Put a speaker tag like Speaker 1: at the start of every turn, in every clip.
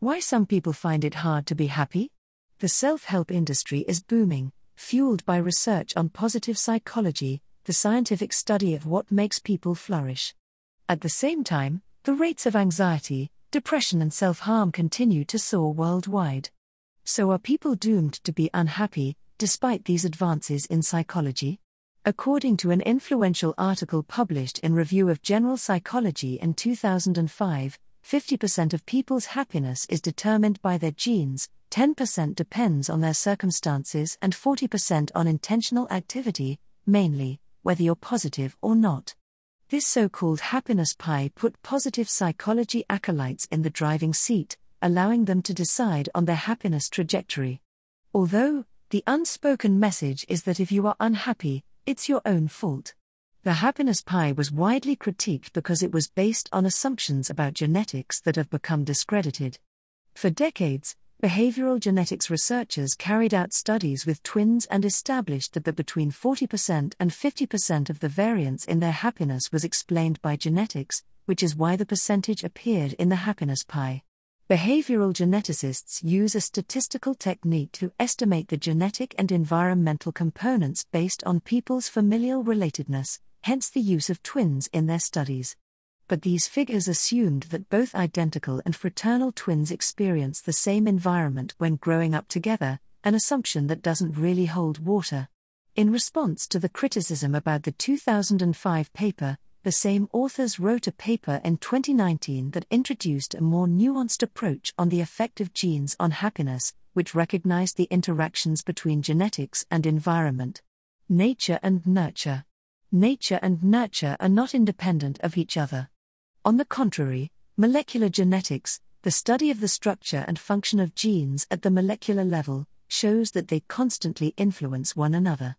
Speaker 1: Why some people find it hard to be happy? The self help industry is booming, fueled by research on positive psychology, the scientific study of what makes people flourish. At the same time, the rates of anxiety, depression, and self harm continue to soar worldwide. So, are people doomed to be unhappy, despite these advances in psychology? According to an influential article published in Review of General Psychology in 2005, 50% of people's happiness is determined by their genes, 10% depends on their circumstances, and 40% on intentional activity, mainly, whether you're positive or not. This so called happiness pie put positive psychology acolytes in the driving seat, allowing them to decide on their happiness trajectory. Although, the unspoken message is that if you are unhappy, it's your own fault. The happiness pie was widely critiqued because it was based on assumptions about genetics that have become discredited. For decades, behavioral genetics researchers carried out studies with twins and established that, between 40% and 50% of the variance in their happiness was explained by genetics, which is why the percentage appeared in the happiness pie. Behavioral geneticists use a statistical technique to estimate the genetic and environmental components based on people's familial relatedness, hence the use of twins in their studies. But these figures assumed that both identical and fraternal twins experience the same environment when growing up together, an assumption that doesn't really hold water. In response to the criticism about the 2005 paper, the same authors wrote a paper in 2019 that introduced a more nuanced approach on the effect of genes on happiness, which recognized the interactions between genetics and environment. Nature and nurture nature and nurture are not independent of each other. On the contrary, molecular genetics, the study of the structure and function of genes at the molecular level, shows that they constantly influence one another.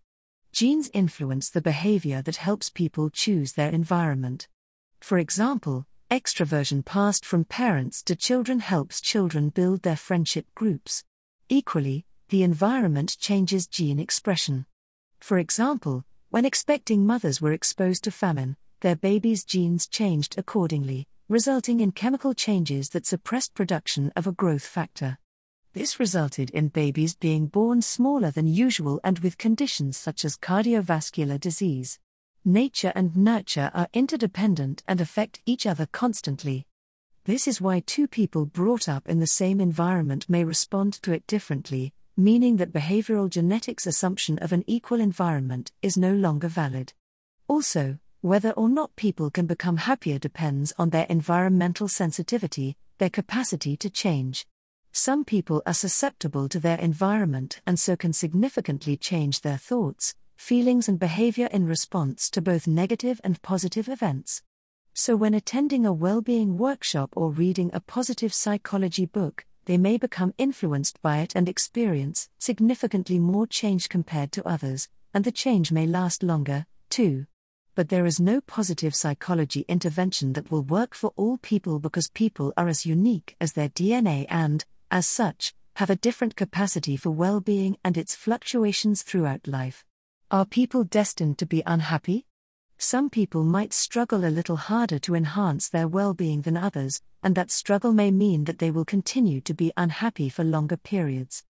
Speaker 1: Genes influence the behavior that helps people choose their environment. For example, extroversion passed from parents to children helps children build their friendship groups. Equally, the environment changes gene expression. For example, when expecting mothers were exposed to famine, their babies' genes changed accordingly, resulting in chemical changes that suppressed production of a growth factor. This resulted in babies being born smaller than usual and with conditions such as cardiovascular disease. Nature and nurture are interdependent and affect each other constantly. This is why two people brought up in the same environment may respond to it differently, meaning that behavioral genetics' assumption of an equal environment is no longer valid. Also, whether or not people can become happier depends on their environmental sensitivity, their capacity to change. Some people are susceptible to their environment and so can significantly change their thoughts, feelings, and behavior in response to both negative and positive events. So, when attending a well being workshop or reading a positive psychology book, they may become influenced by it and experience significantly more change compared to others, and the change may last longer, too. But there is no positive psychology intervention that will work for all people because people are as unique as their DNA and, as such, have a different capacity for well being and its fluctuations throughout life. Are people destined to be unhappy? Some people might struggle a little harder to enhance their well being than others, and that struggle may mean that they will continue to be unhappy for longer periods.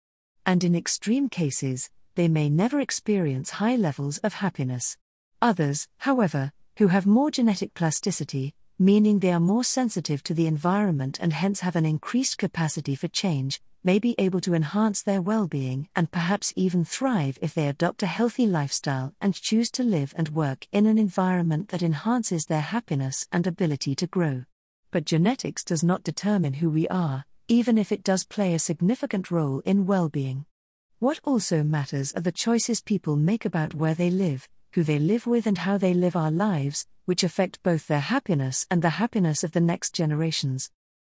Speaker 1: And in extreme cases, they may never experience high levels of happiness. Others, however, who have more genetic plasticity, meaning they are more sensitive to the environment and hence have an increased capacity for change, may be able to enhance their well being and perhaps even thrive if they adopt a healthy lifestyle and choose to live and work in an environment that enhances their happiness and ability to grow. But genetics does not determine who we are, even if it does play a significant role in well being. What also matters are the choices people make about where they live, who they live with, and how they live our lives, which affect both their happiness and the happiness of the next generations.